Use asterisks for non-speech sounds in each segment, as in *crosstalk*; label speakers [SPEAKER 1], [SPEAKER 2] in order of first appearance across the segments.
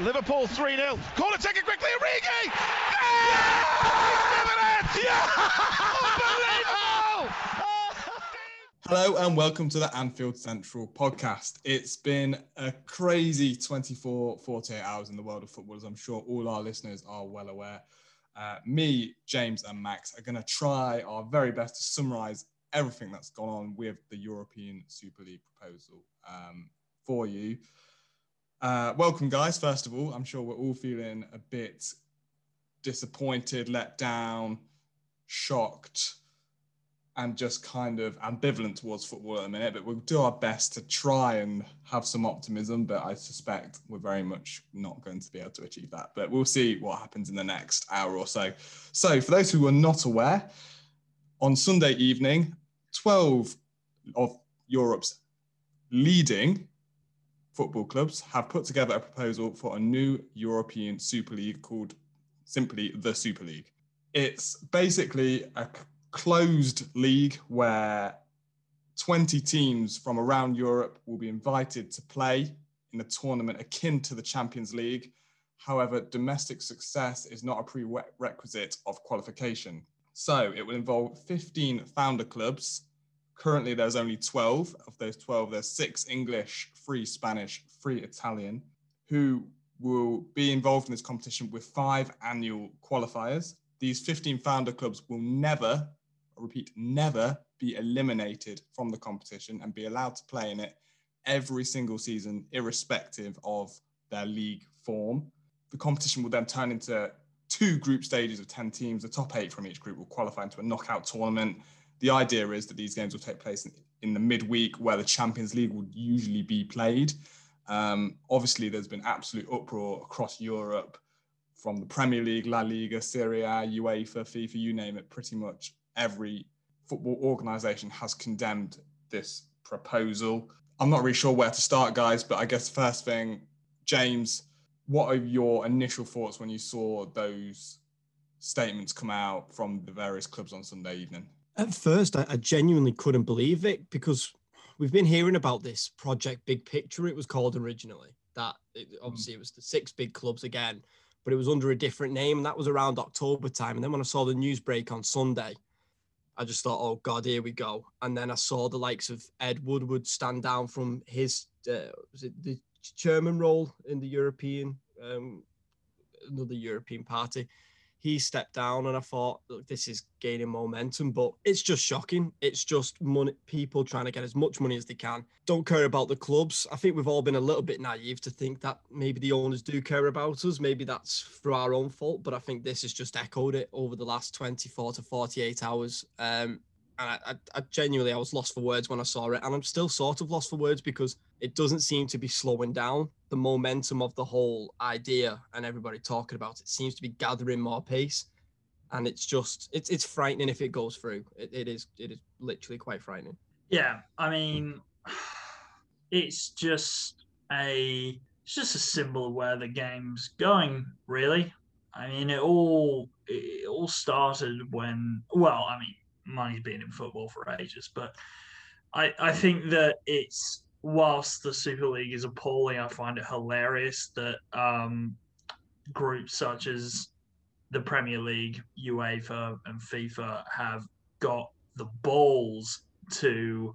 [SPEAKER 1] Liverpool 3 0. Corner taken quickly. Origi! Yeah! yeah! Unbelievable!
[SPEAKER 2] Hello and welcome to the Anfield Central podcast. It's been a crazy 24, 48 hours in the world of football, as I'm sure all our listeners are well aware. Uh, me, James, and Max are going to try our very best to summarize everything that's gone on with the European Super League proposal um, for you. Uh, welcome, guys. First of all, I'm sure we're all feeling a bit disappointed, let down, shocked, and just kind of ambivalent towards football at the minute. But we'll do our best to try and have some optimism. But I suspect we're very much not going to be able to achieve that. But we'll see what happens in the next hour or so. So, for those who are not aware, on Sunday evening, 12 of Europe's leading football clubs have put together a proposal for a new European Super League called simply the Super League. It's basically a closed league where 20 teams from around Europe will be invited to play in a tournament akin to the Champions League. However, domestic success is not a prerequisite of qualification. So it will involve 15 founder clubs Currently, there's only 12. Of those 12, there's six English, three Spanish, three Italian, who will be involved in this competition with five annual qualifiers. These 15 founder clubs will never, I repeat, never be eliminated from the competition and be allowed to play in it every single season, irrespective of their league form. The competition will then turn into two group stages of 10 teams. The top eight from each group will qualify into a knockout tournament the idea is that these games will take place in, in the midweek where the Champions League would usually be played. Um, obviously, there's been absolute uproar across Europe from the Premier League, La Liga, Serie A, UEFA, FIFA, you name it. Pretty much every football organisation has condemned this proposal. I'm not really sure where to start, guys, but I guess first thing, James, what are your initial thoughts when you saw those statements come out from the various clubs on Sunday evening?
[SPEAKER 3] At first, I, I genuinely couldn't believe it because we've been hearing about this project Big Picture. It was called originally. That it, obviously it was the six big clubs again, but it was under a different name, and that was around October time. And then when I saw the news break on Sunday, I just thought, oh God, here we go. And then I saw the likes of Ed Woodward stand down from his uh, was it the chairman role in the European um, another European party he stepped down and I thought, look, this is gaining momentum, but it's just shocking. It's just money, people trying to get as much money as they can. Don't care about the clubs. I think we've all been a little bit naive to think that maybe the owners do care about us. Maybe that's for our own fault, but I think this has just echoed it over the last 24 to 48 hours. Um, and I, I, genuinely I was lost for words when I saw it, and I'm still sort of lost for words because it doesn't seem to be slowing down. The momentum of the whole idea and everybody talking about it seems to be gathering more pace, and it's just it's it's frightening if it goes through. It, it is it is literally quite frightening.
[SPEAKER 4] Yeah, I mean, *sighs* it's just a it's just a symbol of where the game's going, really. I mean, it all it all started when well, I mean money's been in football for ages. But I, I think that it's whilst the Super League is appalling, I find it hilarious that um, groups such as the Premier League, UEFA, and FIFA have got the balls to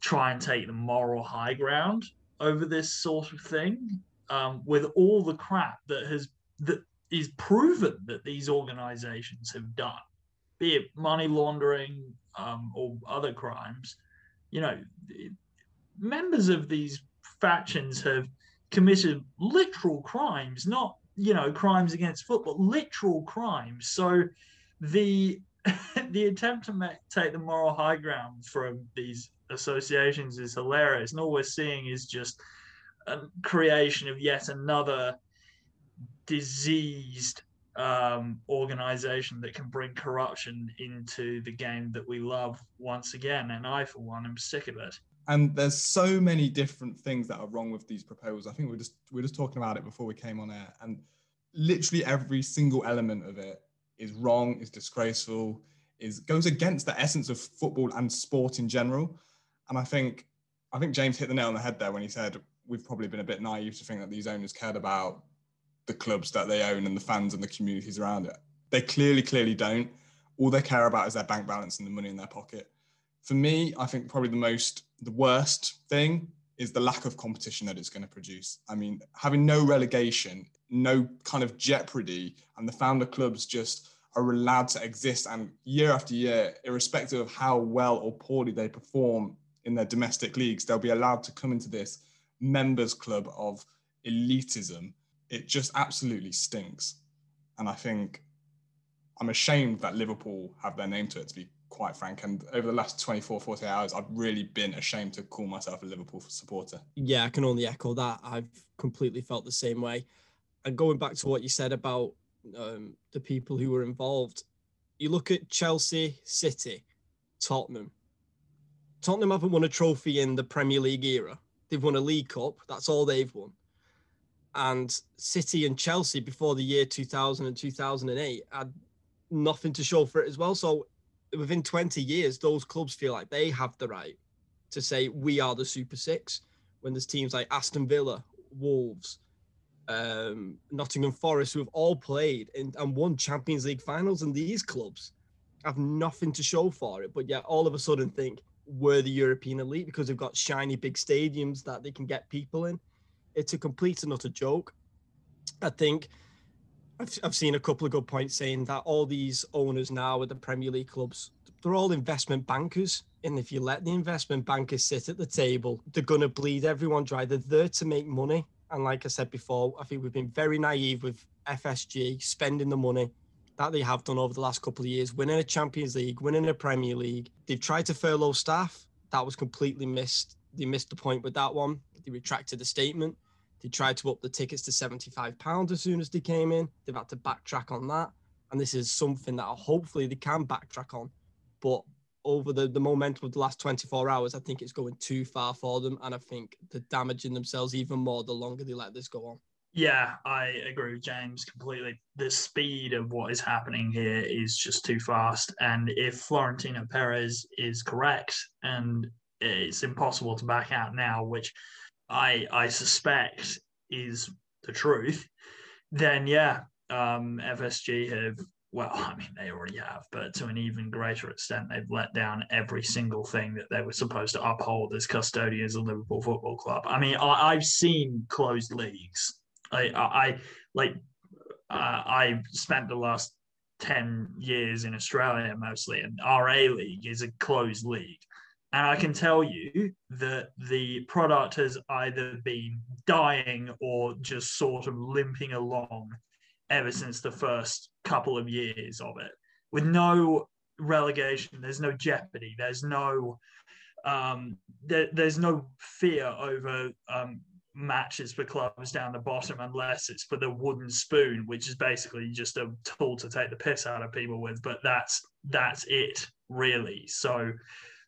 [SPEAKER 4] try and take the moral high ground over this sort of thing, um, with all the crap that has that is proven that these organisations have done be it money laundering um, or other crimes, you know, members of these factions have committed literal crimes, not you know crimes against football, literal crimes. So the *laughs* the attempt to make, take the moral high ground from these associations is hilarious, and all we're seeing is just a creation of yet another diseased um, organization that can bring corruption into the game that we love once again. And I, for one, am sick of it.
[SPEAKER 2] And there's so many different things that are wrong with these proposals. I think we are just we are just talking about it before we came on air, and literally every single element of it is wrong, is disgraceful, is goes against the essence of football and sport in general. And I think I think James hit the nail on the head there when he said we've probably been a bit naive to think that these owners cared about the clubs that they own and the fans and the communities around it. They clearly, clearly don't. All they care about is their bank balance and the money in their pocket. For me, I think probably the most, the worst thing is the lack of competition that it's going to produce. I mean, having no relegation, no kind of jeopardy, and the founder clubs just are allowed to exist and year after year, irrespective of how well or poorly they perform in their domestic leagues, they'll be allowed to come into this members club of elitism. It just absolutely stinks. And I think I'm ashamed that Liverpool have their name to it, to be quite frank. And over the last 24, 48 hours, I've really been ashamed to call myself a Liverpool supporter.
[SPEAKER 3] Yeah, I can only echo that. I've completely felt the same way. And going back to what you said about um, the people who were involved, you look at Chelsea, City, Tottenham. Tottenham haven't won a trophy in the Premier League era. They've won a League Cup. That's all they've won. And City and Chelsea before the year 2000 and 2008 had nothing to show for it as well. So within 20 years, those clubs feel like they have the right to say we are the Super Six. When there's teams like Aston Villa, Wolves, um, Nottingham Forest, who have all played and won Champions League finals, and these clubs have nothing to show for it, but yet all of a sudden think we're the European elite because they've got shiny big stadiums that they can get people in. It's a complete and utter joke. I think I've, I've seen a couple of good points saying that all these owners now at the Premier League clubs, they're all investment bankers. And if you let the investment bankers sit at the table, they're going to bleed everyone dry. They're there to make money. And like I said before, I think we've been very naive with FSG spending the money that they have done over the last couple of years, winning a Champions League, winning a Premier League. They've tried to furlough staff. That was completely missed. They missed the point with that one. They retracted the statement. They tried to up the tickets to £75 as soon as they came in. They've had to backtrack on that. And this is something that hopefully they can backtrack on. But over the, the momentum of the last 24 hours, I think it's going too far for them. And I think they're damaging themselves even more the longer they let this go on.
[SPEAKER 4] Yeah, I agree with James completely. The speed of what is happening here is just too fast. And if Florentino Perez is correct and it's impossible to back out now, which I I suspect is the truth, then yeah, um, FSG have well, *laughs* I mean they already have, but to an even greater extent, they've let down every single thing that they were supposed to uphold as custodians of Liverpool Football Club. I mean, I, have seen closed leagues. I I, I like uh, I spent the last 10 years in Australia mostly, and our A League is a closed league. And I can tell you that the product has either been dying or just sort of limping along ever since the first couple of years of it, with no relegation. There's no jeopardy. There's no um, there, there's no fear over um, matches for clubs down the bottom unless it's for the wooden spoon, which is basically just a tool to take the piss out of people with. But that's that's it really. So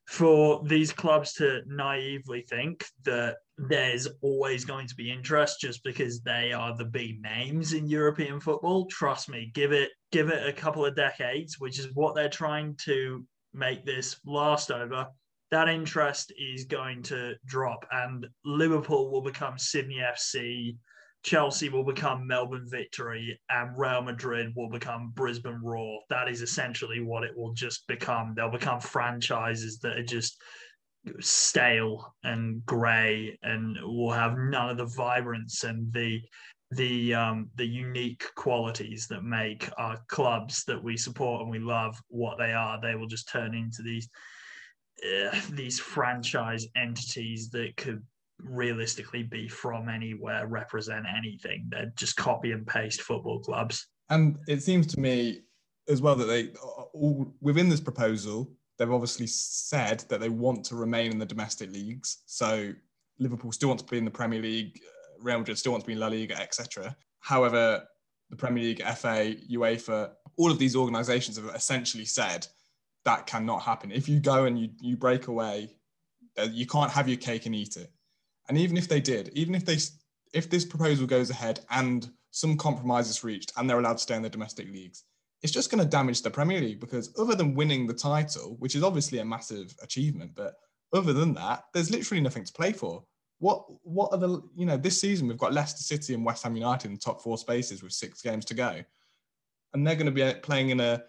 [SPEAKER 4] for these clubs to naively think that there's always going to be interest just because they are the big names in European football. Trust me, give it give it a couple of decades, which is what they're trying to make this last over. That interest is going to drop, and Liverpool will become Sydney FC, Chelsea will become Melbourne Victory and Real Madrid will become Brisbane Roar. That is essentially what it will just become. They'll become franchises that are just stale and grey and will have none of the vibrance and the the um, the unique qualities that make our clubs that we support and we love what they are. They will just turn into these uh, these franchise entities that could realistically be from anywhere, represent anything. They're just copy and paste football clubs.
[SPEAKER 2] And it seems to me as well that they all within this proposal, they've obviously said that they want to remain in the domestic leagues. So Liverpool still wants to be in the Premier League, uh, Real Madrid still wants to be in La Liga, etc. However, the Premier League, FA, UEFA, all of these organisations have essentially said that cannot happen. If you go and you you break away, uh, you can't have your cake and eat it. And even if they did, even if they if this proposal goes ahead and some compromise is reached and they're allowed to stay in the domestic leagues, it's just going to damage the Premier League because other than winning the title, which is obviously a massive achievement, but other than that, there's literally nothing to play for. what what are the you know this season we've got Leicester City and West Ham United in the top four spaces with six games to go, and they're going to be uh, playing in a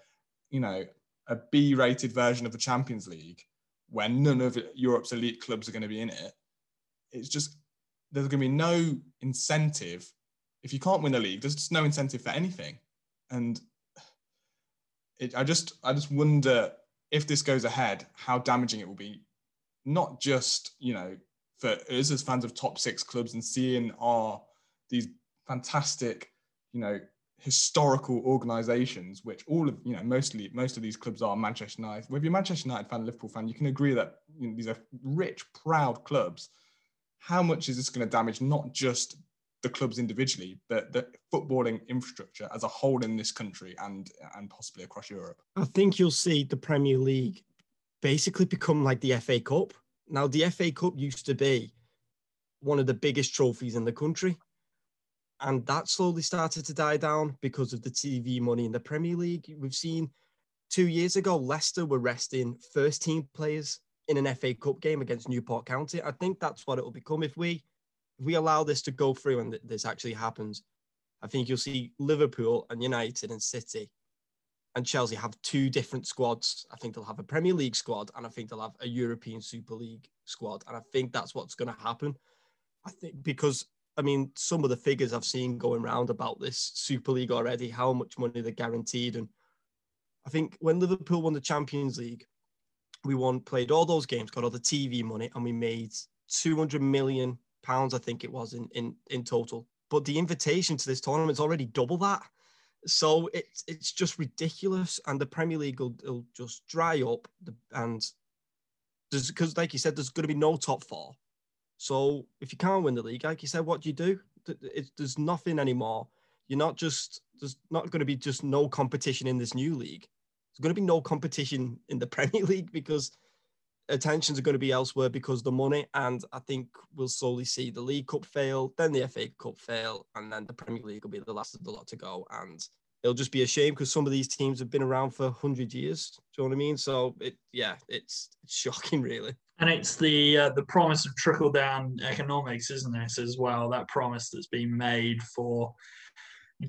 [SPEAKER 2] you know a B-rated version of the Champions League where none of Europe's elite clubs are going to be in it. It's just there's going to be no incentive if you can't win the league. There's just no incentive for anything, and it, I just I just wonder if this goes ahead, how damaging it will be, not just you know for us as fans of top six clubs and seeing our these fantastic, you know, historical organisations, which all of you know mostly most of these clubs are Manchester United. Whether you're Manchester United fan, Liverpool fan, you can agree that you know, these are rich, proud clubs. How much is this going to damage not just the clubs individually, but the footballing infrastructure as a whole in this country and and possibly across Europe?
[SPEAKER 3] I think you'll see the Premier League basically become like the FA Cup now, the FA Cup used to be one of the biggest trophies in the country. And that slowly started to die down because of the TV money in the Premier League. We've seen two years ago, Leicester were resting first team players in an FA Cup game against Newport County. I think that's what it will become if we if we allow this to go through and this actually happens. I think you'll see Liverpool and United and City and Chelsea have two different squads. I think they'll have a Premier League squad and I think they'll have a European Super League squad. And I think that's what's going to happen. I think because, I mean, some of the figures I've seen going around about this Super League already, how much money they're guaranteed. And I think when Liverpool won the Champions League, we won, played all those games, got all the TV money, and we made 200 million pounds, I think it was in, in, in total. But the invitation to this tournament is already double that. So it's it's just ridiculous, and the Premier League will, will just dry up, and because like you said, there's going to be no top four. So if you can't win the league, like you said, what do you do? It, there's nothing anymore. You're not just there's not going to be just no competition in this new league. There's going to be no competition in the *laughs* Premier League because attentions are going to be elsewhere because the money. And I think we'll slowly see the League Cup fail, then the FA Cup fail, and then the Premier League will be the last of the lot to go. And it'll just be a shame because some of these teams have been around for 100 years. Do you know what I mean? So, it, yeah, it's, it's shocking, really.
[SPEAKER 4] And it's the uh, the promise of trickle down economics, isn't it, as well? That promise that's been made for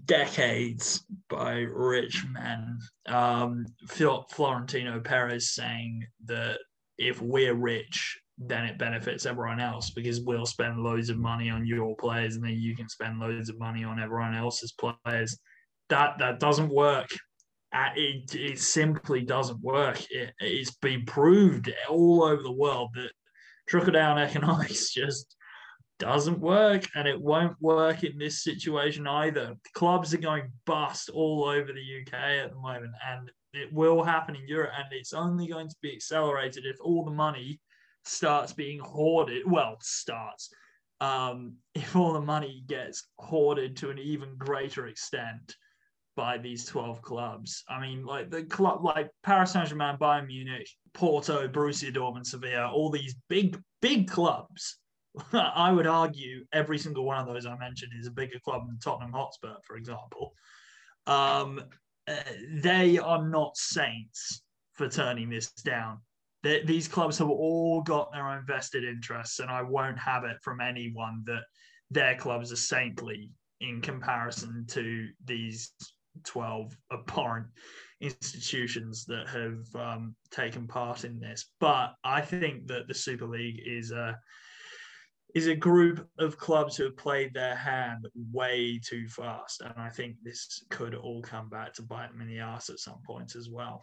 [SPEAKER 4] decades by rich men. Um, Florentino Perez saying that if we're rich, then it benefits everyone else because we'll spend loads of money on your players and then you can spend loads of money on everyone else's players. That that doesn't work. Uh, it, it simply doesn't work. It, it's been proved all over the world that trickle down *laughs* economics just doesn't work and it won't work in this situation either. Clubs are going bust all over the UK at the moment and it will happen in Europe, and it's only going to be accelerated if all the money starts being hoarded. Well, starts. Um, *laughs* if all the money gets hoarded to an even greater extent by these 12 clubs. I mean, like the club, like Paris Saint Germain, Bayern Munich, Porto, Borussia Dortmund, Sevilla, all these big, big clubs. *laughs* I would argue every single one of those I mentioned is a bigger club than Tottenham Hotspur, for example. Um, uh, they are not saints for turning this down. They, these clubs have all got their own vested interests, and I won't have it from anyone that their clubs are saintly in comparison to these 12 abhorrent institutions that have um, taken part in this. But I think that the Super League is a is a group of clubs who have played their hand way too fast. And I think this could all come back to bite them in the ass at some point as well.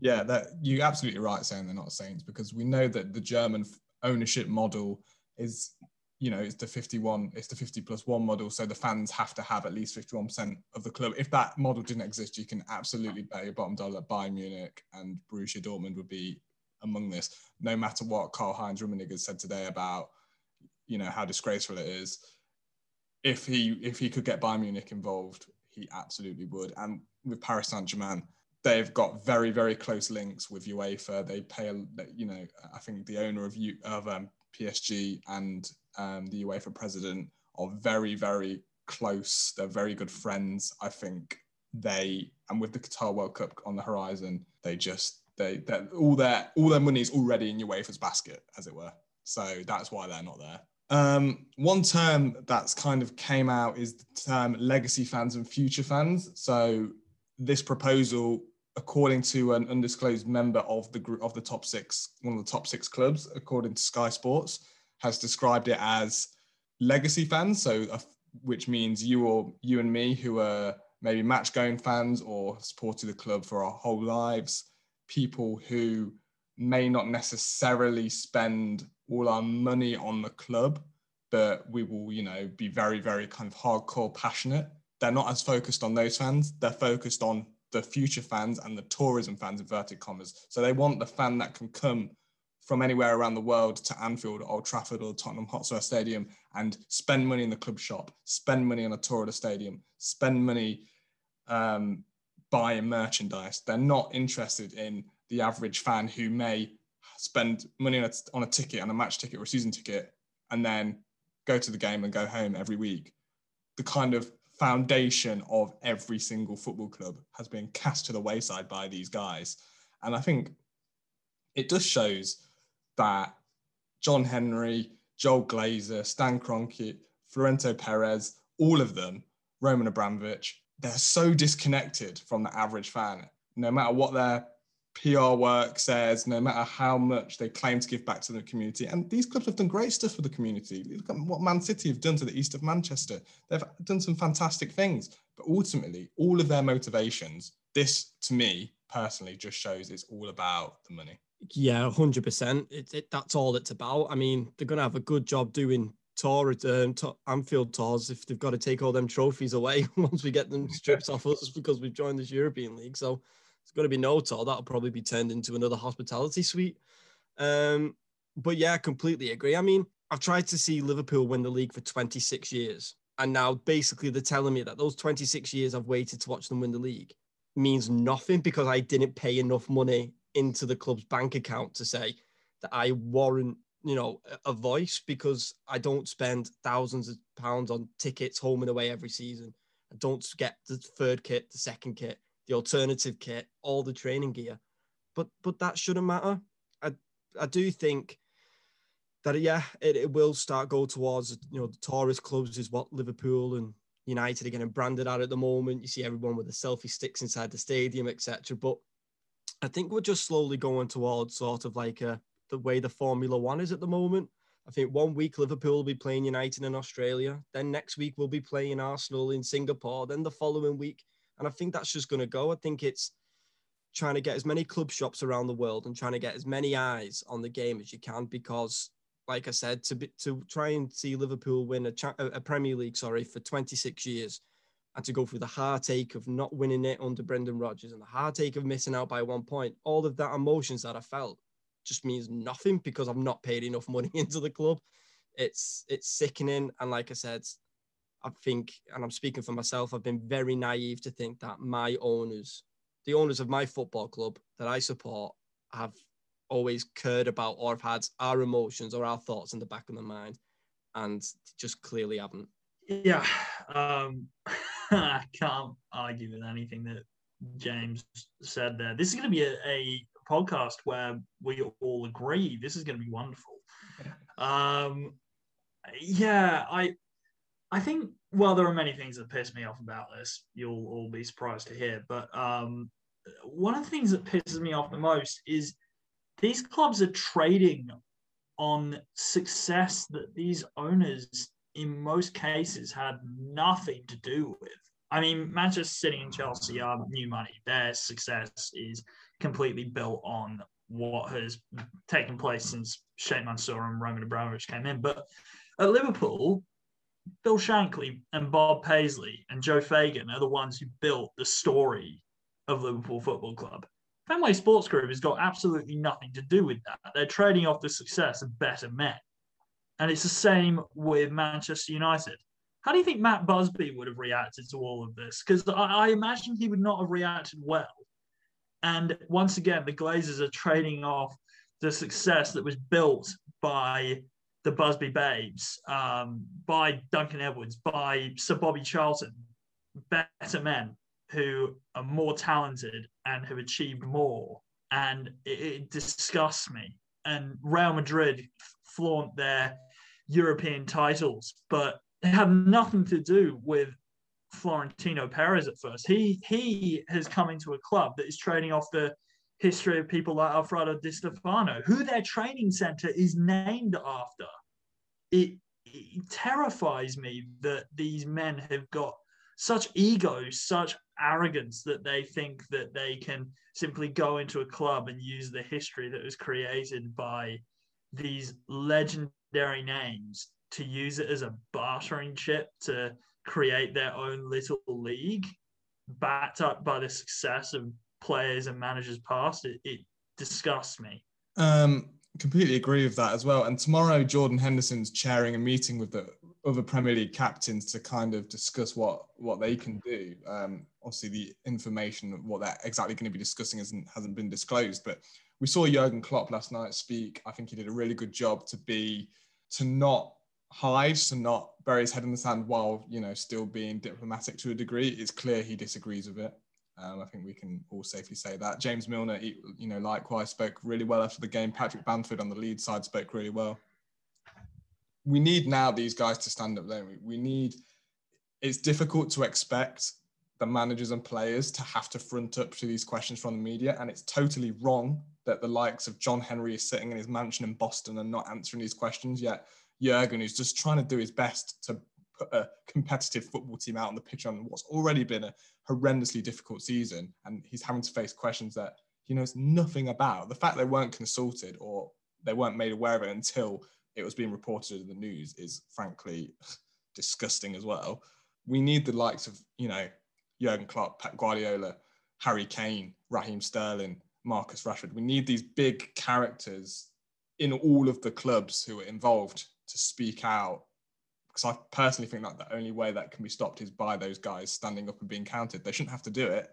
[SPEAKER 2] Yeah, that you're absolutely right saying they're not saints because we know that the German ownership model is, you know, it's the 51, it's the 50 plus one model. So the fans have to have at least 51% of the club. If that model didn't exist, you can absolutely bet your bottom dollar Bayern Munich and Borussia Dortmund would be among this, no matter what Karl Heinz Rummenigge said today about you know how disgraceful it is. If he if he could get Bayern Munich involved, he absolutely would. And with Paris Saint Germain, they've got very very close links with UEFA. They pay, a, you know, I think the owner of U, of um, PSG and um, the UEFA president are very very close. They're very good friends. I think they and with the Qatar World Cup on the horizon, they just they that all their all their money is already in UEFA's basket, as it were. So that's why they're not there. Um, one term that's kind of came out is the term legacy fans and future fans. So this proposal, according to an undisclosed member of the group of the top six, one of the top six clubs, according to Sky Sports, has described it as legacy fans. So, uh, which means you or you and me, who are maybe match going fans or supported the club for our whole lives, people who may not necessarily spend all our money on the club, but we will, you know, be very, very kind of hardcore passionate. They're not as focused on those fans. They're focused on the future fans and the tourism fans, inverted commas. So they want the fan that can come from anywhere around the world to Anfield, Old Trafford, or Tottenham Hotspur Stadium and spend money in the club shop, spend money on a tour of the stadium, spend money um, buying merchandise. They're not interested in the average fan who may spend money on a, on a ticket, on a match ticket or a season ticket, and then go to the game and go home every week. The kind of foundation of every single football club has been cast to the wayside by these guys. And I think it just shows that John Henry, Joel Glazer, Stan Kroenke, Florentino Perez, all of them, Roman Abramovich, they're so disconnected from the average fan. No matter what their PR work says, no matter how much they claim to give back to the community. And these clubs have done great stuff for the community. Look at what Man City have done to the east of Manchester. They've done some fantastic things. But ultimately, all of their motivations, this to me personally just shows it's all about the money.
[SPEAKER 3] Yeah, hundred percent. It, it, that's all it's about. I mean, they're going to have a good job doing tour um, to Anfield tours if they've got to take all them trophies away *laughs* once we get them stripped off us because we've joined this European League. So it's going to be no tour. That'll probably be turned into another hospitality suite. Um, but yeah, I completely agree. I mean, I've tried to see Liverpool win the league for 26 years. And now basically they're telling me that those 26 years I've waited to watch them win the league means nothing because I didn't pay enough money into the club's bank account to say that I warrant you know, a voice because I don't spend thousands of pounds on tickets home and away every season. I don't get the third kit, the second kit, the alternative kit, all the training gear. But but that shouldn't matter. I I do think that yeah, it, it will start go towards you know the tourist clubs is what Liverpool and United are getting branded at at the moment. You see everyone with the selfie sticks inside the stadium, etc. But I think we're just slowly going towards sort of like a the way the Formula One is at the moment. I think one week Liverpool will be playing United in Australia. Then next week we'll be playing Arsenal in Singapore. Then the following week, and I think that's just going to go. I think it's trying to get as many club shops around the world and trying to get as many eyes on the game as you can because, like I said, to be, to try and see Liverpool win a, a Premier League, sorry, for 26 years, and to go through the heartache of not winning it under Brendan Rodgers and the heartache of missing out by one point, all of that emotions that I felt just means nothing because I've not paid enough money *laughs* into the club. It's it's sickening, and like I said, I think, and I'm speaking for myself, I've been very naive to think that my owners, the owners of my football club that I support, have always cared about or have had our emotions or our thoughts in the back of their mind, and just clearly haven't.
[SPEAKER 4] Yeah, um, *laughs* I can't argue with anything that James said there. This is going to be a, a podcast where we all agree this is going to be wonderful. *laughs* Um, yeah, I, I think. Well, there are many things that piss me off about this. You'll all be surprised to hear, but um, one of the things that pisses me off the most is these clubs are trading on success that these owners, in most cases, had nothing to do with. I mean, Manchester City and Chelsea are new money. Their success is completely built on what has taken place since Sheikh Mansour and Roman Abramovich came in. But at Liverpool, Bill Shankly and Bob Paisley and Joe Fagan are the ones who built the story of Liverpool Football Club. Fenway Sports Group has got absolutely nothing to do with that. They're trading off the success of better men. And it's the same with Manchester United. How do you think Matt Busby would have reacted to all of this? Because I, I imagine he would not have reacted well and once again, the Glazers are trading off the success that was built by the Busby Babes, um, by Duncan Edwards, by Sir Bobby Charlton, better men who are more talented and have achieved more. And it, it disgusts me. And Real Madrid flaunt their European titles, but it had nothing to do with Florentino Perez at first. He he has come into a club that is trading off the history of people like Alfredo Di Stefano, who their training center is named after. It, it terrifies me that these men have got such ego, such arrogance that they think that they can simply go into a club and use the history that was created by these legendary names to use it as a bartering chip to create their own little league, backed up by the success of players and managers past. It, it disgusts me.
[SPEAKER 2] Um, completely agree with that as well. And tomorrow, Jordan Henderson's chairing a meeting with the other Premier League captains to kind of discuss what what they can do. Um, obviously, the information what they're exactly going to be discussing hasn't hasn't been disclosed, but we saw Jurgen Klopp last night speak. I think he did a really good job to be to not hide, to not bury his head in the sand while you know still being diplomatic to a degree. It's clear he disagrees with it. Um, I think we can all safely say that. James Milner, you know, likewise spoke really well after the game. Patrick Bamford on the lead side spoke really well. We need now these guys to stand up, don't we? We need. It's difficult to expect the managers and players to have to front up to these questions from the media, and it's totally wrong that the likes of John Henry is sitting in his mansion in Boston and not answering these questions. Yet Jurgen, who's just trying to do his best to put a competitive football team out on the pitch on what's already been a horrendously difficult season, and he's having to face questions that he knows nothing about. The fact they weren't consulted or they weren't made aware of it until it was being reported in the news is frankly *laughs* disgusting as well. We need the likes of, you know, Jurgen Klopp, Pep Guardiola, Harry Kane, Raheem Sterling, Marcus Rashford. We need these big characters in all of the clubs who are involved to speak out because I personally think that the only way that can be stopped is by those guys standing up and being counted. They shouldn't have to do it,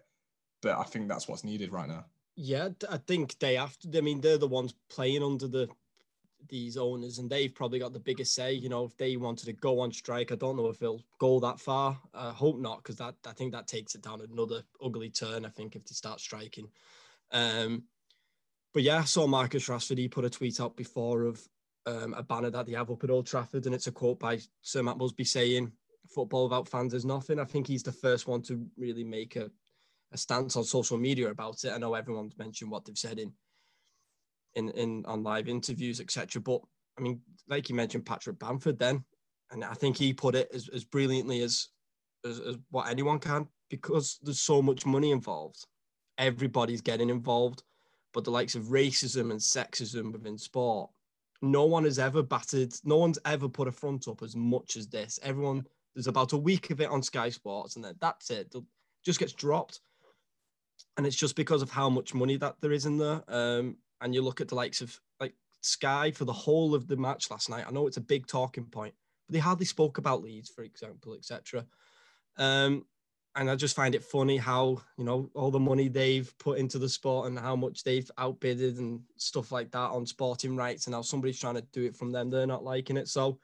[SPEAKER 2] but I think that's what's needed right now.
[SPEAKER 3] Yeah, I think they have to. I mean, they're the ones playing under the these owners, and they've probably got the biggest say. You know, if they wanted to go on strike, I don't know if they'll go that far. I hope not, because that I think that takes it down another ugly turn. I think if they start striking. Um, but yeah, I saw Marcus Rashford. He put a tweet out before of um, a banner that they have up at Old Trafford, and it's a quote by Sir Matt Busby saying, "Football without fans is nothing." I think he's the first one to really make a, a stance on social media about it. I know everyone's mentioned what they've said in in, in on live interviews, etc. But I mean, like you mentioned, Patrick Bamford, then, and I think he put it as, as brilliantly as, as as what anyone can because there's so much money involved. Everybody's getting involved, but the likes of racism and sexism within sport no one has ever battered, no one's ever put a front up as much as this. Everyone, there's about a week of it on Sky Sports, and then that's it. it just gets dropped. And it's just because of how much money that there is in there. Um, and you look at the likes of like Sky for the whole of the match last night. I know it's a big talking point, but they hardly spoke about Leeds, for example, etc. Um, and I just find it funny how you know all the money they've put into the sport and how much they've outbidded and stuff like that on sporting rights, and how somebody's trying to do it from them, they're not liking it. So,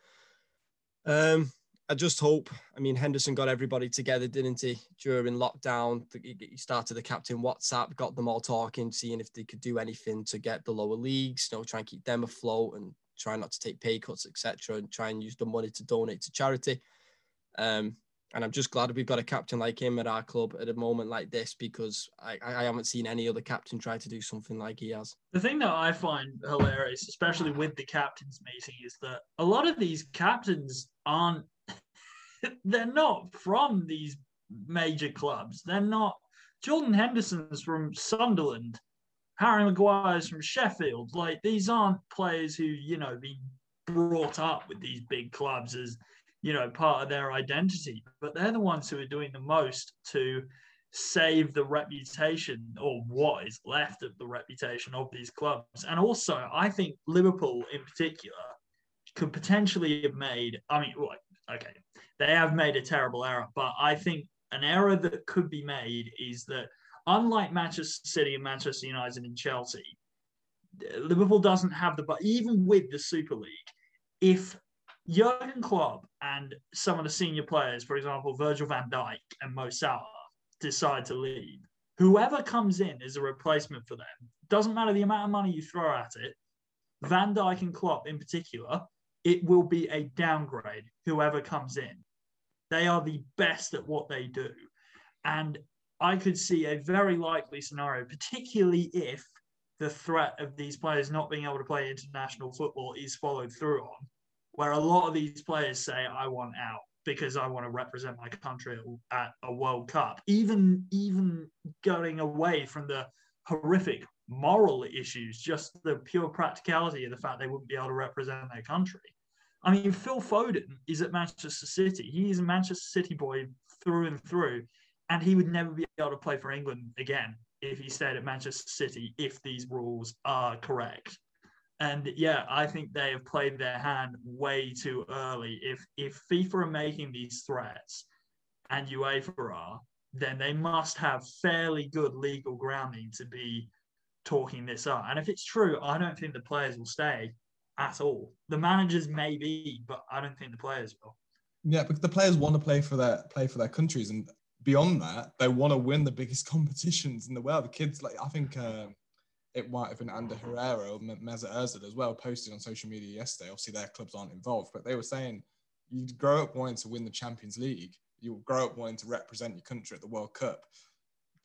[SPEAKER 3] um, I just hope. I mean, Henderson got everybody together, didn't he? During lockdown, he started the captain WhatsApp, got them all talking, seeing if they could do anything to get the lower leagues, you know, try and keep them afloat and try not to take pay cuts, etc., and try and use the money to donate to charity. Um, and I'm just glad we've got a captain like him at our club at a moment like this because I, I haven't seen any other captain try to do something like he has.
[SPEAKER 4] The thing that I find hilarious, especially with the captains meeting, is that a lot of these captains aren't *laughs* they're not from these major clubs. They're not Jordan Henderson's from Sunderland, Harry Maguire's from Sheffield. Like these aren't players who, you know, been brought up with these big clubs as you know, part of their identity. But they're the ones who are doing the most to save the reputation or what is left of the reputation of these clubs. And also, I think Liverpool in particular could potentially have made, I mean, okay, they have made a terrible error, but I think an error that could be made is that unlike Manchester City and Manchester United and Chelsea, Liverpool doesn't have the, but even with the Super League, if Jurgen Klopp and some of the senior players, for example, Virgil van Dijk and Mo Salah, decide to leave, whoever comes in as a replacement for them, doesn't matter the amount of money you throw at it, Van Dijk and Klopp in particular, it will be a downgrade, whoever comes in. They are the best at what they do. And I could see a very likely scenario, particularly if the threat of these players not being able to play international football is followed through on, where a lot of these players say, I want out because I want to represent my country at a World Cup. Even even going away from the horrific moral issues, just the pure practicality of the fact they wouldn't be able to represent their country. I mean, Phil Foden is at Manchester City. He's a Manchester City boy through and through, and he would never be able to play for England again if he stayed at Manchester City if these rules are correct. And yeah, I think they have played their hand way too early. If if FIFA are making these threats and UEFA are, then they must have fairly good legal grounding to be talking this up. And if it's true, I don't think the players will stay at all. The managers may be, but I don't think the players will.
[SPEAKER 2] Yeah, because the players want to play for their play for their countries, and beyond that, they want to win the biggest *laughs* competitions in the world. The kids, like I think uh, it might have been Ander Herrera or Mesut Ozil as well, posted on social media yesterday. Obviously, their clubs aren't involved, but they were saying you grow up wanting to win the Champions League. You grow up wanting to represent your country at the World Cup.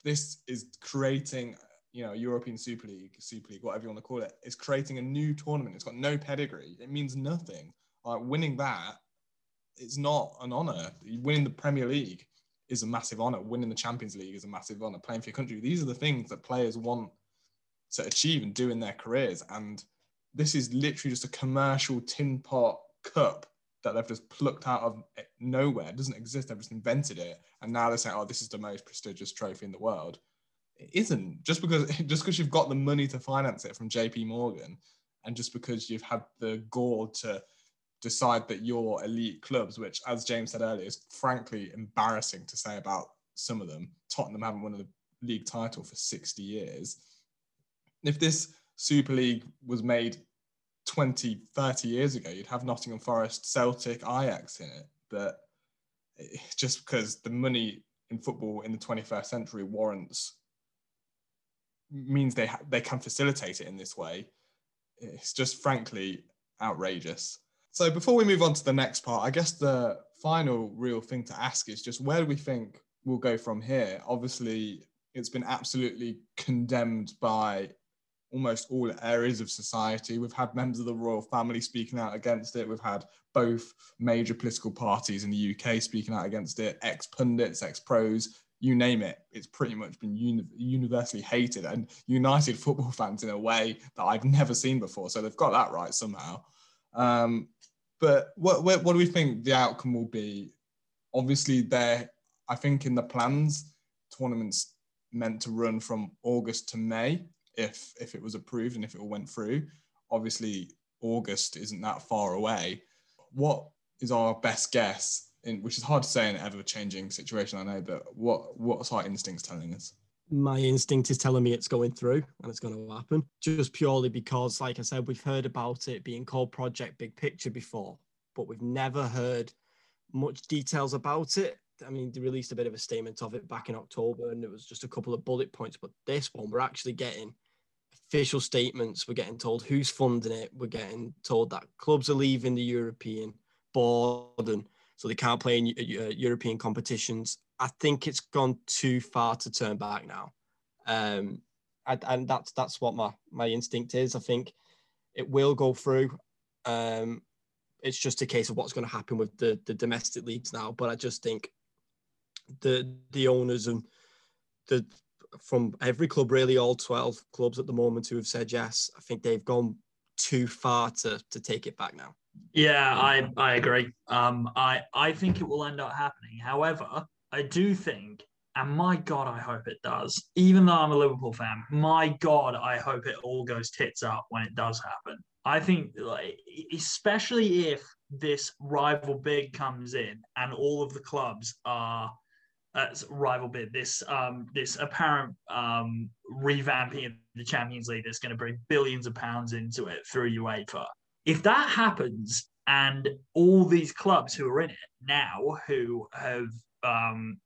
[SPEAKER 2] This is creating, you know, European Super League, Super League, whatever you want to call it. it, is creating a new tournament. It's got no pedigree. It means nothing. Like winning that, it's not an honour. Winning the Premier League is a massive honour. Winning the Champions League is a massive honour. Playing for your country. These are the things that players want to achieve and do in their careers. And this is literally just a commercial tin pot cup that they've just plucked out of nowhere. It doesn't exist. They've just invented it. And now they're saying, oh, this is the most prestigious trophy in the world. It isn't just because *laughs* just because you've got the money to finance it from JP Morgan and just because you've had the gall to decide that your elite clubs, which as James said earlier, is frankly embarrassing to say about some of them. Tottenham haven't won the league title for 60 years if this Super League was made 20, 30 years ago, you'd have Nottingham Forest, Celtic, Ajax in it. But *laughs* just because the money in football in the 21st century warrants means they ha- they can facilitate it in this way. It's just frankly outrageous. So before we move on to the next part, I guess the final real thing to ask is just where do we think we'll go from here? Obviously, it's been absolutely condemned by almost all areas of society. We've had members of the royal family speaking out against it. We've had both major political parties in the UK speaking out against it, ex pundits, ex pros, you name it. It's pretty much been uni- universally hated and united *laughs* football fans in a way that I've never seen before. So they've got that right somehow. Um, but what, what, what do we think the outcome will be? Obviously, there, I think in the plans, tournaments meant to run from August to May if if it was approved and if it all went through. Obviously, August isn't that far away. What is our best guess? In, which is hard to say in an ever-changing situation, I know, but what what's our instincts telling us?
[SPEAKER 3] My instinct is telling me it's going through and it's going to happen, just purely because, like I said, we've heard about it being called Project Big Picture before, but we've never heard much details about it. I mean, they released a bit of a statement of it back in October, and it was just a couple of bullet points. But this one, we're actually getting official statements. We're getting told who's funding it. We're getting told that clubs are leaving the European board and so they can't play in uh, European competitions. I think it's gone too far to turn back now. Um, and that's that's what my my instinct is. I think it will go through. Um, it's just a case of what's going to happen with the the domestic leagues now. But I just think the the owners and the from every club, really, all 12 clubs at the moment who have said yes. I think they've gone too far to, to take it back now.
[SPEAKER 4] Yeah, I, I agree. Um, I, I think it will end up happening. However, I do think, and my God, I hope it does, even though I'm a Liverpool fan, my God, I hope it all goes tits up when it does happen. I think, like, especially if this rival bid comes in and all of the clubs are – uh, rival bid, this um, this apparent um, revamping of the Champions League that's going to bring billions of pounds into it through UEFA. If that happens, and all these clubs who are in it now, who have um,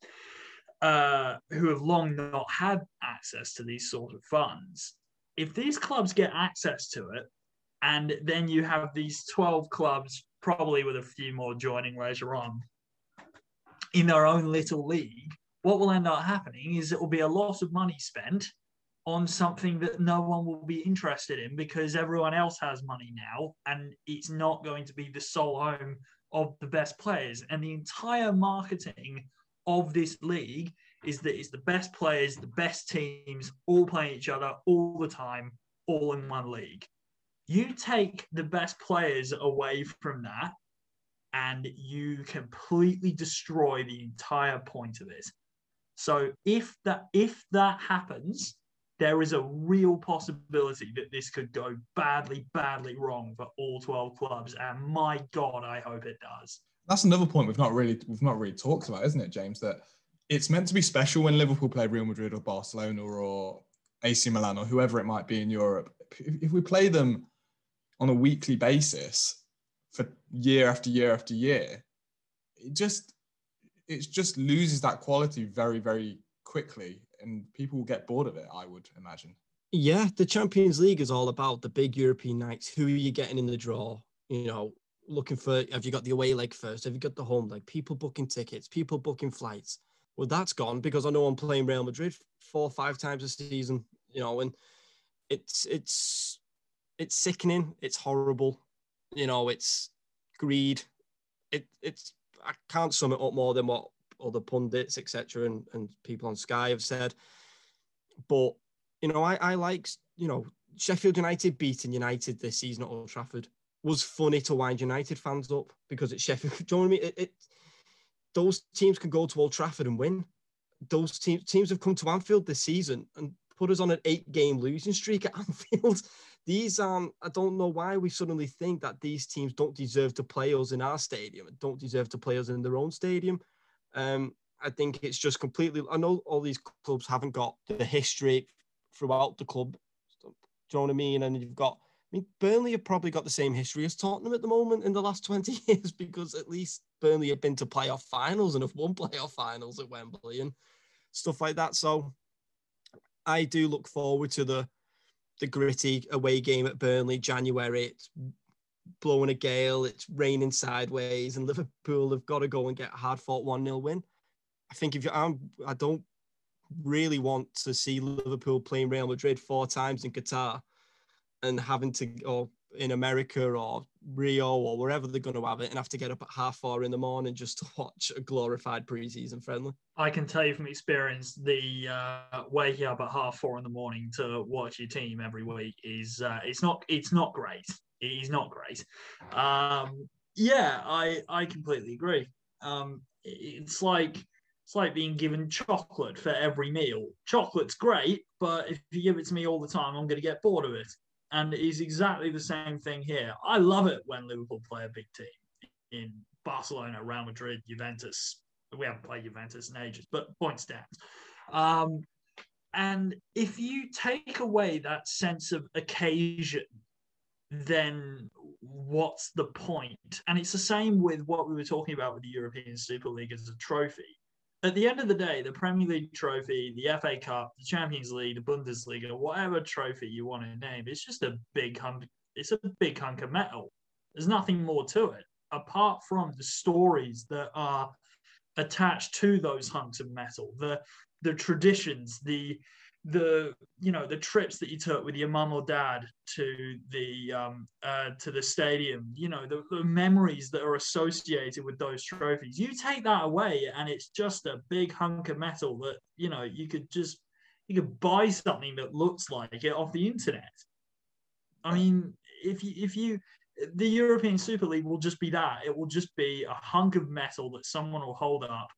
[SPEAKER 4] uh, who have long not had access to these sort of funds, if these clubs get access to it, and then you have these 12 clubs, probably with a few more joining later on, in their own little league. What will end up happening is it will be a lot of money spent on something that no one will be interested in because everyone else has money now and it's not going to be the sole home of the best players. And the entire marketing of this league is that it's the best players, the best teams, all playing each other all the time, all in one league. You take the best players away from that, and you completely destroy the entire point of it. So if that if that happens, there is a real possibility that this could go badly, badly wrong for all 12 clubs. And my God, I hope it does.
[SPEAKER 2] That's another point we've not really we've not really talked about, isn't it, James? That it's meant to be special when Liverpool play Real Madrid or Barcelona or AC Milan or whoever it might be in Europe. If we play them on a weekly basis for year after year after year, it just it just loses that quality very, very quickly and people will get bored of it, I would imagine.
[SPEAKER 3] Yeah, the Champions League is all about the big European nights. Who are you getting in the draw? You know, looking for have you got the away leg first? Have you got the home leg? People booking tickets, people booking flights. Well, that's gone because I know I'm playing Real Madrid four or five times a season, you know, and it's it's it's sickening, it's horrible, you know, it's greed. It it's I can't sum it up more than what other pundits, etc., and, and people on Sky have said. But you know, I, I like you know Sheffield United beating United this season at Old Trafford was funny to wind United fans up because it's Sheffield. *laughs* Do you know what I mean? It, it, those teams can go to Old Trafford and win. Those teams teams have come to Anfield this season and put us on an eight-game losing streak at *laughs* Anfield. These um, I don't know why we suddenly think that these teams don't deserve to play us in our stadium and don't deserve to play us in their own stadium. Um, I think it's just completely. I know all these clubs haven't got the history throughout the club. Do you know what I mean? And you've got. I mean, Burnley have probably got the same history as Tottenham at the moment in the last *laughs* 20 years because at least Burnley have been to playoff finals and have won *laughs* playoff finals at Wembley and stuff like that. So I do look forward to the the gritty away game at Burnley, January. It's blowing a gale, it's raining sideways, and Liverpool have got to go and get a hard fought 1 0 win. I think if you, I'm, I don't really want to see Liverpool playing Real Madrid four times in Qatar and having to, or in America or Rio or wherever they're going to have it and have to get up at half four in the morning just to watch a glorified preseason friendly.
[SPEAKER 4] I can tell you from experience, the uh, waking up at half four in the morning to watch your team every week is uh, it's not it's not great It is not great. Um, yeah, I I completely agree. Um, it's like it's like being given chocolate for every meal. Chocolate's great, but if you give it to me all the time, I'm going to get bored of it. And it's exactly the same thing here. I love it when Liverpool play a big team in Barcelona, Real Madrid, Juventus. We haven't played Juventus in ages, but point stands. Um, and if you take away that sense of occasion then what's the point? And it's the same with what we were talking about with the European Super League as a trophy. At the end of the day, the Premier League trophy, the FA Cup, the Champions League, the Bundesliga, whatever trophy you want to name, it's just a big hunk. It's a big hunk of metal. There's nothing more to it apart from the stories that are attached to those hunks of metal, the the traditions, the the you know the trips that you took with your mum or dad to the um, uh, to the stadium you know the, the, memories that are associated with those trophies. You take that away and it's just a big hunk of metal that you know you could just you could buy something that looks like it off the internet. I mean if you if you the european super league will just be that. It will just be a hunk of metal that someone will hold up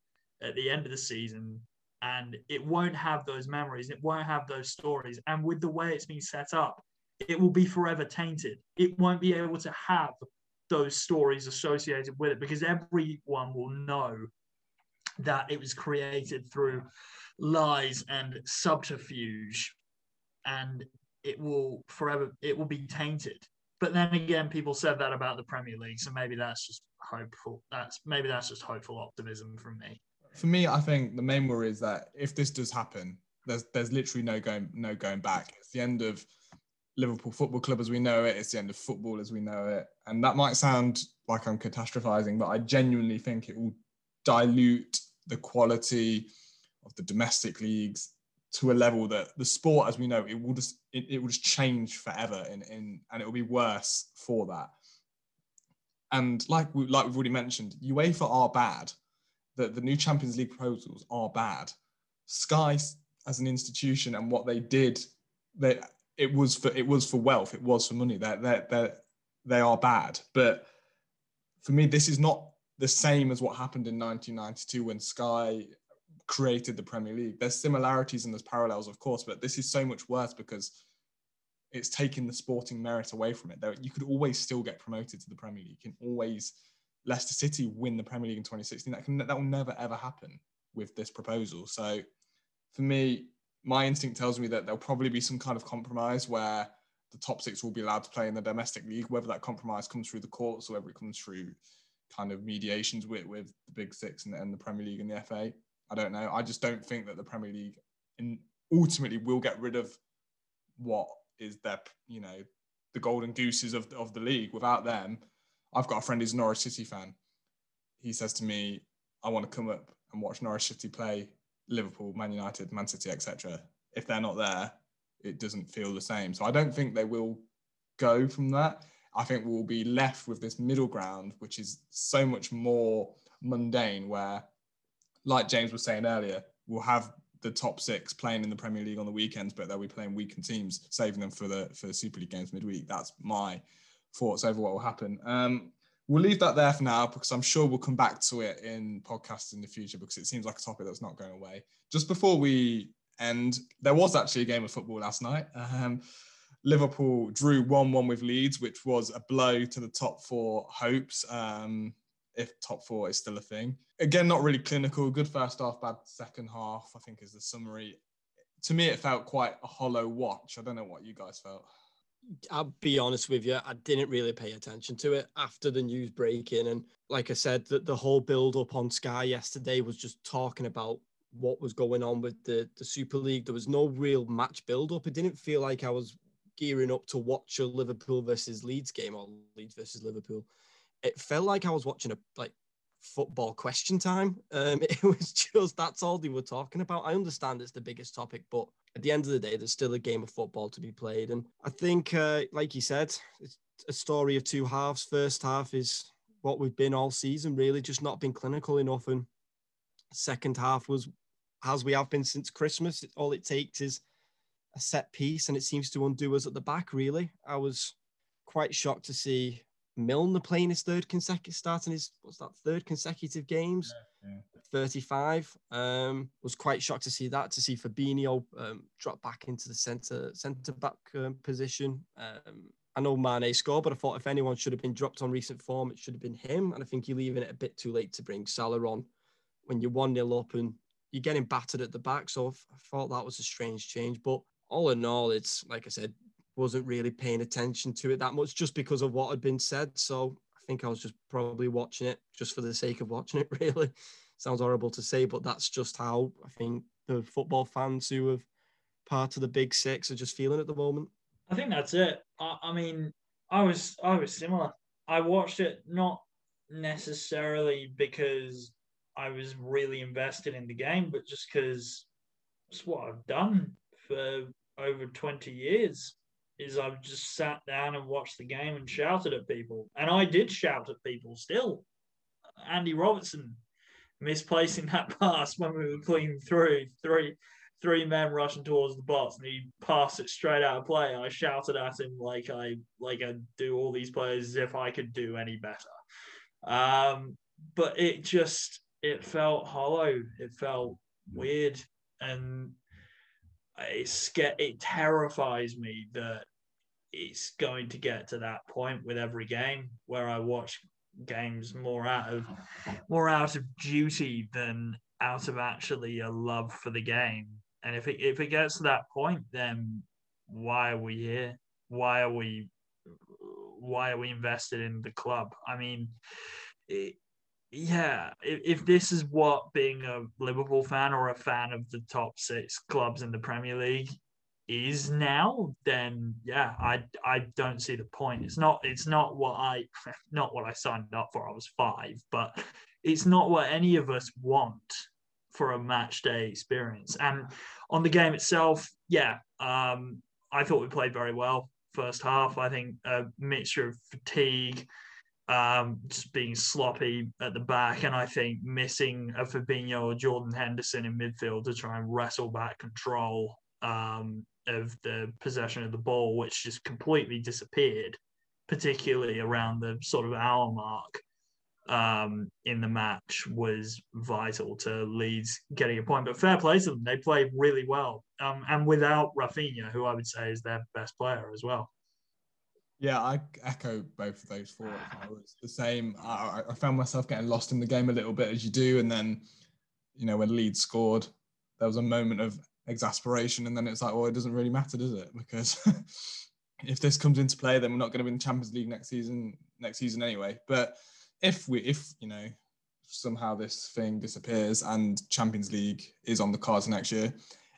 [SPEAKER 4] at the end of the season and it won't have those memories it won't have those stories. And with the way it's been set up it will be forever tainted. It won't be able to have those stories associated with it because everyone will know that it was created through lies and subterfuge and it will forever it will be tainted. But then again people said that about the premier league so maybe that's just hopeful that's maybe that's just hopeful optimism from me
[SPEAKER 2] for me, I think the main worry is that if this does happen, there's there's literally no going no going back. It's the end of Liverpool Football Club as we know it. It's the end of football as we know it. And that might sound like I'm catastrophizing, but I genuinely think it will dilute the quality of the domestic leagues to a level that the sport as we know it will just it, it will just change forever in, in and it will be worse for that. And like we, like we've already mentioned, UEFA are bad. The, the new Champions League proposals are bad. Sky as an institution and what they did, they it was for it was for wealth, it was for money. They're, they're, they're, they are bad. But for me, this is not the same as what happened in 1992 when Sky created the Premier League. There's similarities and there's parallels, of course, but this is so much worse because it's taking the sporting merit away from it. There, you could always still get promoted to the Premier League. You can always Leicester City win the Premier League in 2016. That can that will never ever happen with this proposal. So for me, my instinct tells me that there'll probably be some kind of compromise where the top six will be allowed to play in the domestic league, whether that compromise comes through the courts or whether it comes through kind of mediations with, with the big six and, and the Premier League and the FA. I don't know. I just don't think that the Premier League in, ultimately will get rid of what is their, you know, the golden gooses of, of the league. Without them, I've got a friend who's a Norwich City fan. He says to me, I want to come up and watch Norwich City play Liverpool, Man United, Man City, etc. If they're not there, it doesn't feel the same. So I don't think they will go from that. I think we'll be left with this middle ground, which is so much more mundane, where, like James was saying earlier, we'll have the top six playing in the Premier League on the weekends, but they'll be playing weakened teams, saving them for the for the Super League games midweek. That's my thoughts over what will happen. Um, we'll leave that there for now because I'm sure we'll come back to it in podcasts in the future because it seems like a topic that's not going away. Just before we end, there was actually a game of football last night. Um, Liverpool drew 1 1 with Leeds, which was a blow to the top four hopes, um, if top four is still a thing. Again, not really clinical. Good first half, bad second half, I think is the summary. To me, it felt quite a hollow watch. I don't know what you guys felt.
[SPEAKER 3] I'll be honest with you, I didn't really pay attention to it after the news breaking. And like I said, that the whole build up on Sky yesterday was just talking about what was going on with the, the Super League. There was no real match build up. It didn't feel like I was gearing up to watch a Liverpool versus Leeds game or Leeds versus Liverpool. It felt like I was watching a like football question time. Um, *laughs* it was just that's all they were talking about. I understand it's the biggest topic, but at the end of the day, there's still a game of football to be played. And I think, uh, like you said, it's a story of two halves. First half is what we've been all season, really, just not been clinical enough. And second half was as we have been since Christmas. All it takes is a set piece, and it seems to undo us at the back. Really, I was quite shocked to see Milner playing his third consecutive, start starting his what's that third consecutive games. Yeah, yeah. 35. Um, was quite shocked to see that. To see Fabinho um, drop back into the centre centre back um, position. Um, I know Mane scored, but I thought if anyone should have been dropped on recent form, it should have been him. And I think you're leaving it a bit too late to bring Salah on when you're one 0 up and you're getting battered at the back. So I thought that was a strange change. But all in all, it's like I said, wasn't really paying attention to it that much just because of what had been said. So I think I was just probably watching it just for the sake of watching it, *laughs* really. Sounds horrible to say, but that's just how I think the football fans who have part of the big six are just feeling at the moment.
[SPEAKER 4] I think that's it. I, I mean, I was I was similar. I watched it not necessarily because I was really invested in the game, but just because it's what I've done for over 20 years is I've just sat down and watched the game and shouted at people. And I did shout at people still. Andy Robertson misplacing *laughs* that pass when we were clean through three three men rushing towards the box and he passed it straight out of play. I shouted at him like I like I do all these players as if I could do any better. Um, but it just it felt hollow. It felt weird, and it's it terrifies me that it's going to get to that point with every game where I watch games more out of more out of duty than out of actually a love for the game. And if it if it gets to that point, then why are we here? Why are we why are we invested in the club? I mean, it, yeah, if, if this is what being a Liverpool fan or a fan of the top six clubs in the Premier League is now, then yeah, I I don't see the point. It's not it's not what I *laughs* not what I signed up for. I was five, but it's not what any of us want for a match day experience. And on the game itself, yeah, um, I thought we played very well first half. I think a mixture of fatigue, um, just being sloppy at the back, and I think missing a Fabinho or Jordan Henderson in midfield to try and wrestle back control um, of the possession of the ball, which just completely disappeared, particularly around the sort of hour mark um, in the match was vital to Leeds getting a point. But fair play to them; they played really well, um, and without Raphinha, who I would say is their best player as well.
[SPEAKER 2] Yeah, I echo both of those thoughts. I was the same. I, I, found myself getting lost in the game a little bit as you do, and then, you know, when Leeds scored, there was a moment of exasperation, and then it's like, well, it doesn't really matter, does it? Because *laughs* if this comes into play, then we're not going to win the Champions League next season. Next season anyway. But if we, if you know, somehow this thing disappears and Champions League is on the cards next year,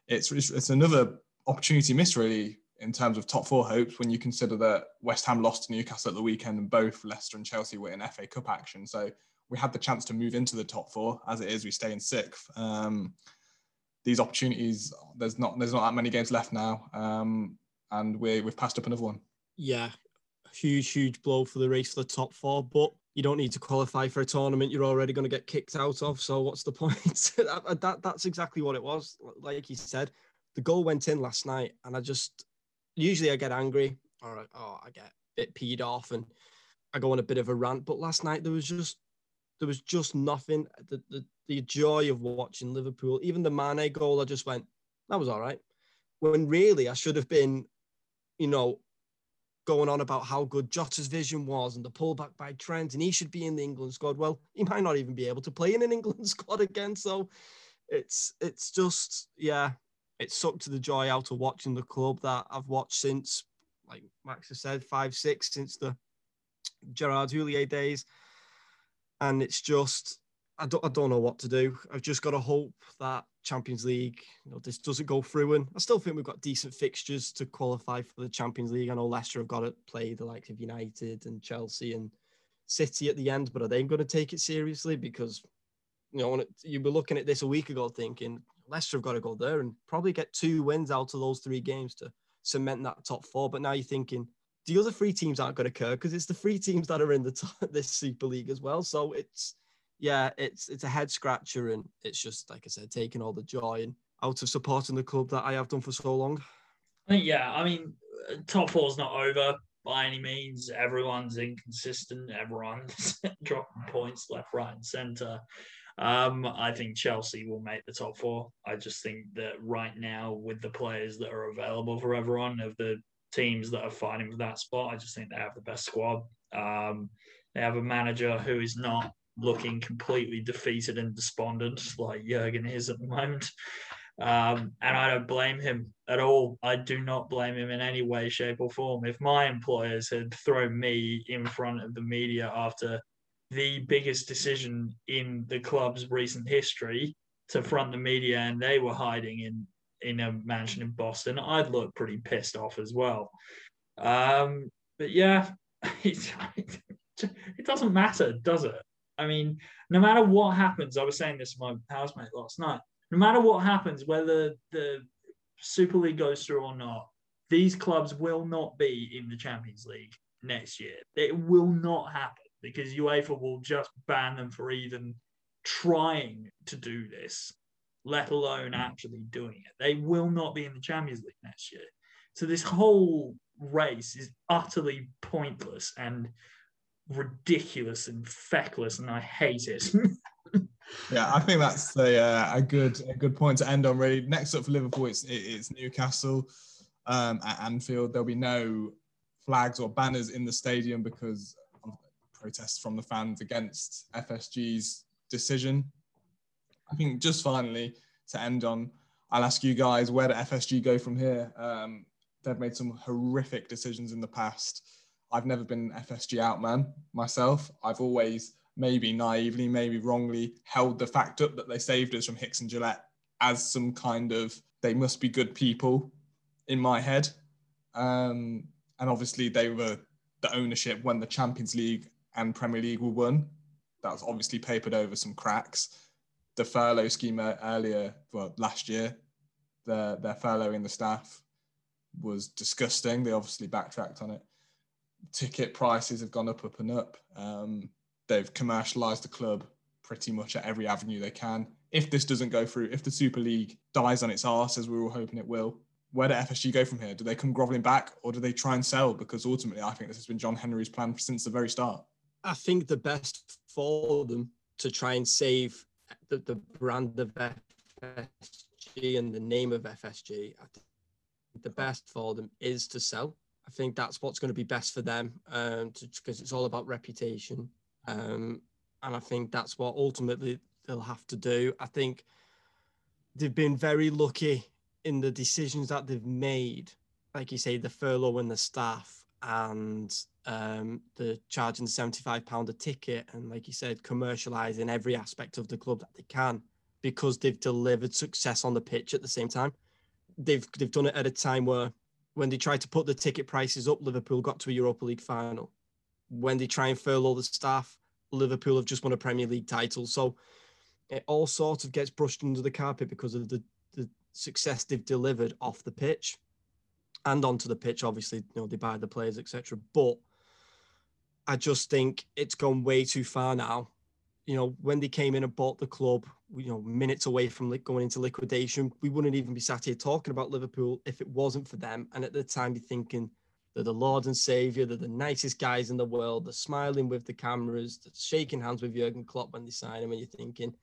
[SPEAKER 2] it's it's another opportunity missed really in terms of top four hopes when you consider that West Ham lost to Newcastle at the weekend and both Leicester and Chelsea were in FA Cup action. So we had the chance to move into the top four. As it is, we stay in sixth. Um, these opportunities, there's not there's not that many games left now, um, and we we've passed up another one.
[SPEAKER 3] Yeah, huge huge blow for the race for the top four, but you don't need to qualify for a tournament you're already going to get kicked out of. So what's the *laughs* point? *laughs* that, that, that's exactly what it was. Like you said, the goal went in last night, and I just usually I get angry or oh, I get a bit peed off and I go on a bit of a rant. But last night there was just there was just nothing. The the, the joy of watching Liverpool, even the Mane goal, I just went, that was all right. When really I should have been, you know, going on about how good Jota's vision was and the pullback by Trent, and he should be in the England squad. Well, he might not even be able to play in an England *laughs* squad again. So it's it's just yeah, it sucked the joy out of watching the club that I've watched since, like Max has said, five, six, since the Gerard Houllier days. And it's just, I don't, I don't know what to do. I've just got to hope that Champions League, you know, this doesn't go through. And I still think we've got decent fixtures to qualify for the Champions League. I know Leicester have got to play the likes of United and Chelsea and City at the end, but are they going to take it seriously? Because you know, you were looking at this a week ago thinking Leicester have got to go there and probably get two wins out of those three games to cement that top four. But now you're thinking the other three teams aren't going to occur because it's the three teams that are in the *laughs* top, this Super League as well. So it's yeah, it's it's a head scratcher and it's just like I said, taking all the joy and out of supporting the club that I have done for so long.
[SPEAKER 4] Yeah, I mean, top four's not over by any means. Everyone's inconsistent. Everyone's *laughs* dropping points left, right, and centre. Um, I think Chelsea will make the top four. I just think that right now, with the players that are available for everyone of the teams that are fighting for that spot, I just think they have the best squad. Um, they have a manager who is not looking completely defeated and despondent like Jurgen is at the moment. Um, and I don't blame him at all. I do not blame him in any way, shape, or form. If my employers had thrown me in front of the media after the biggest decision in the club's recent history to front the media, and they were hiding in in a mansion in Boston, I'd look pretty pissed off as well. Um, but yeah, it, *laughs* it doesn't matter, does it? I mean, no matter what happens, I was saying this to my housemate last night. No matter what happens, whether the Super League goes through or not, these clubs will not be in the Champions League next year. It will not happen because UEFA will just ban them for even trying to do this, let alone actually doing it. They will not be in the Champions League next year. So this whole race is utterly pointless and ridiculous and feckless, and I hate it. *laughs*
[SPEAKER 2] yeah, I think that's a, uh, a good a good point to end on. Really, next up for Liverpool, it's it's Newcastle um, at Anfield. There'll be no flags or banners in the stadium because of protests from the fans against FSG's decision. I think just finally to end on, I'll ask you guys where do FSG go from here? Um, they've made some horrific decisions in the past. I've never been an FSG out man myself. I've always maybe naively, maybe wrongly held the fact up that they saved us from Hicks and Gillett as some kind of they must be good people in my head. Um, and obviously, they were the ownership when the Champions League and Premier League were won. That's obviously papered over some cracks. The furlough scheme earlier, well, last year, their, their furloughing the staff was disgusting. They obviously backtracked on it. Ticket prices have gone up, up, and up. Um, they've commercialized the club pretty much at every avenue they can. If this doesn't go through, if the Super League dies on its arse, as we are all hoping it will, where do FSG go from here? Do they come groveling back or do they try and sell? Because ultimately, I think this has been John Henry's plan since the very start.
[SPEAKER 3] I think the best for them to try and save the, the brand of FSG and the name of FSG, the best for them is to sell. I think that's what's going to be best for them um, because it's all about reputation. Um, and I think that's what ultimately they'll have to do. I think they've been very lucky in the decisions that they've made, like you say, the furlough and the staff and um, the charging £75 a ticket and, like you said, commercialising every aspect of the club that they can because they've delivered success on the pitch at the same time. They've they've done it at a time where when they tried to put the ticket prices up, Liverpool got to a Europa League final. When they try and furlough the staff, Liverpool have just won a Premier League title. So it all sort of gets brushed under the carpet because of the, the success they've delivered off the pitch and onto the pitch. Obviously, you know, they buy the players, etc. But I just think it's gone way too far now. You know, when they came in and bought the club, you know, minutes away from like going into liquidation, we wouldn't even be sat here talking about Liverpool if it wasn't for them. And at the time, you're thinking, they're the Lord and Savior. They're the nicest guys in the world. They're smiling with the cameras. They're shaking hands with Jurgen Klopp when they sign him. And you're thinking,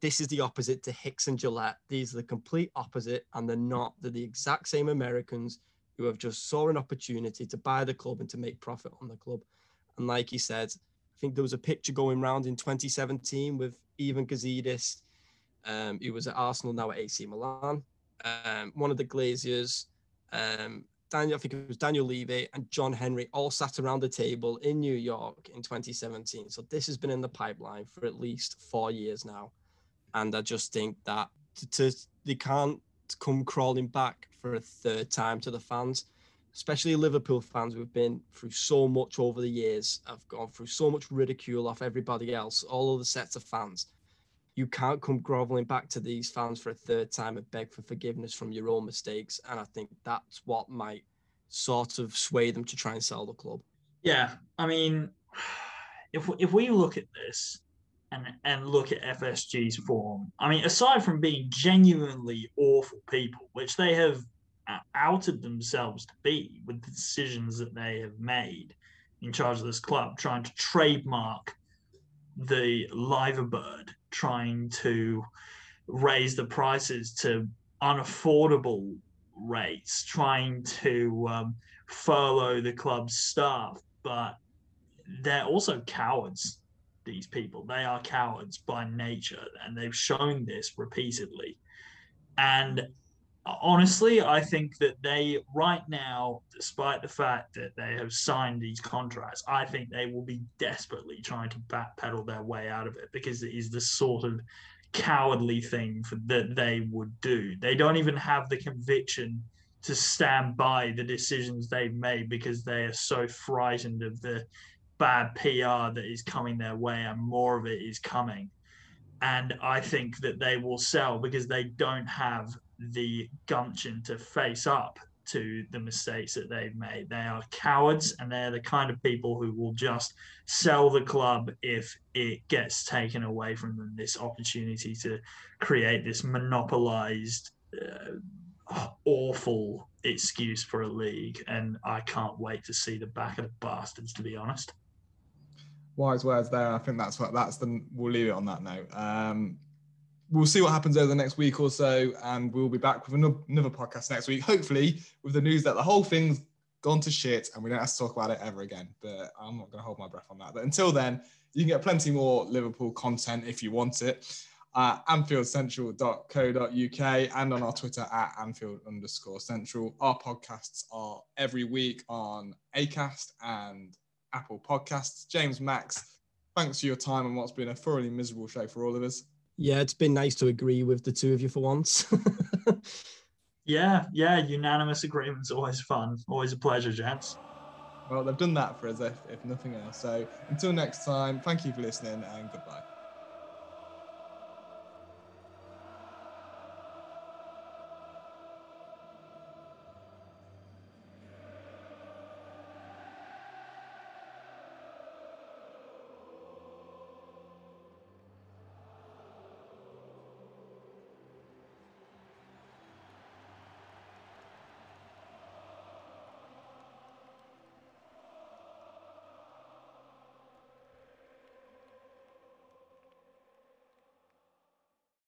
[SPEAKER 3] this is the opposite to Hicks and Gillett. These are the complete opposite, and they're not. They're the exact same Americans who have just saw an opportunity to buy the club and to make profit on the club. And like he said, think there was a picture going around in 2017 with Ivan Gazidis, um, who was at Arsenal now at AC Milan. Um, one of the Glazers, um, Daniel, I think it was Daniel Levy and John Henry all sat around the table in New York in 2017. So this has been in the pipeline for at least four years now. And I just think that to, to they can't come crawling back for a third time to the fans, especially Liverpool fans who've been through so much over the years. I've gone through so much ridicule off everybody else, all other sets of fans. You can't come groveling back to these fans for a third time and beg for forgiveness from your own mistakes. And I think that's what might sort of sway them to try and sell the club.
[SPEAKER 4] Yeah, I mean, if if we look at this and and look at FSG's form, I mean, aside from being genuinely awful people, which they have outed themselves to be with the decisions that they have made in charge of this club, trying to trademark the liver bird trying to raise the prices to unaffordable rates, trying to um, furlough the club's staff. But they're also cowards, these people. They are cowards by nature, and they've shown this repeatedly. And honestly, I think that they, right now, despite the fact that they have signed these contracts, I think they will be desperately trying to backpedal their way out of it because it is the sort of cowardly thing for, that they would do. They don't even have the conviction to stand by the decisions they've made because they are so frightened of the bad PR that is coming their way and more of it is coming. And I think that they will sell because they don't have the gumption to face up to the mistakes that they've made. They are cowards and they're the kind of people who will just sell the club if it gets taken away from them this opportunity to create this monopolized, uh, awful excuse for a league. And I can't wait to see the back of the bastards, to be honest.
[SPEAKER 2] Wise words there. I think that's what that's the. We'll leave it on that note. Um, we'll see what happens over the next week or so, and we'll be back with another podcast next week, hopefully with the news that the whole thing's gone to shit and we don't have to talk about it ever again. But I'm not going to hold my breath on that. But until then, you can get plenty more Liverpool content if you want it at anfieldcentral.co.uk and on our Twitter at Anfield underscore central. Our podcasts are every week on ACAST and Apple Podcasts. James Max, thanks for your time and what's been a thoroughly miserable show for all of us.
[SPEAKER 3] Yeah, it's been nice to agree with the two of you for once. *laughs*
[SPEAKER 4] Yeah, yeah, unanimous agreement's always fun. Always a pleasure, gents.
[SPEAKER 2] Well, they've done that for us, if, if nothing else. So until next time, thank you for listening and goodbye.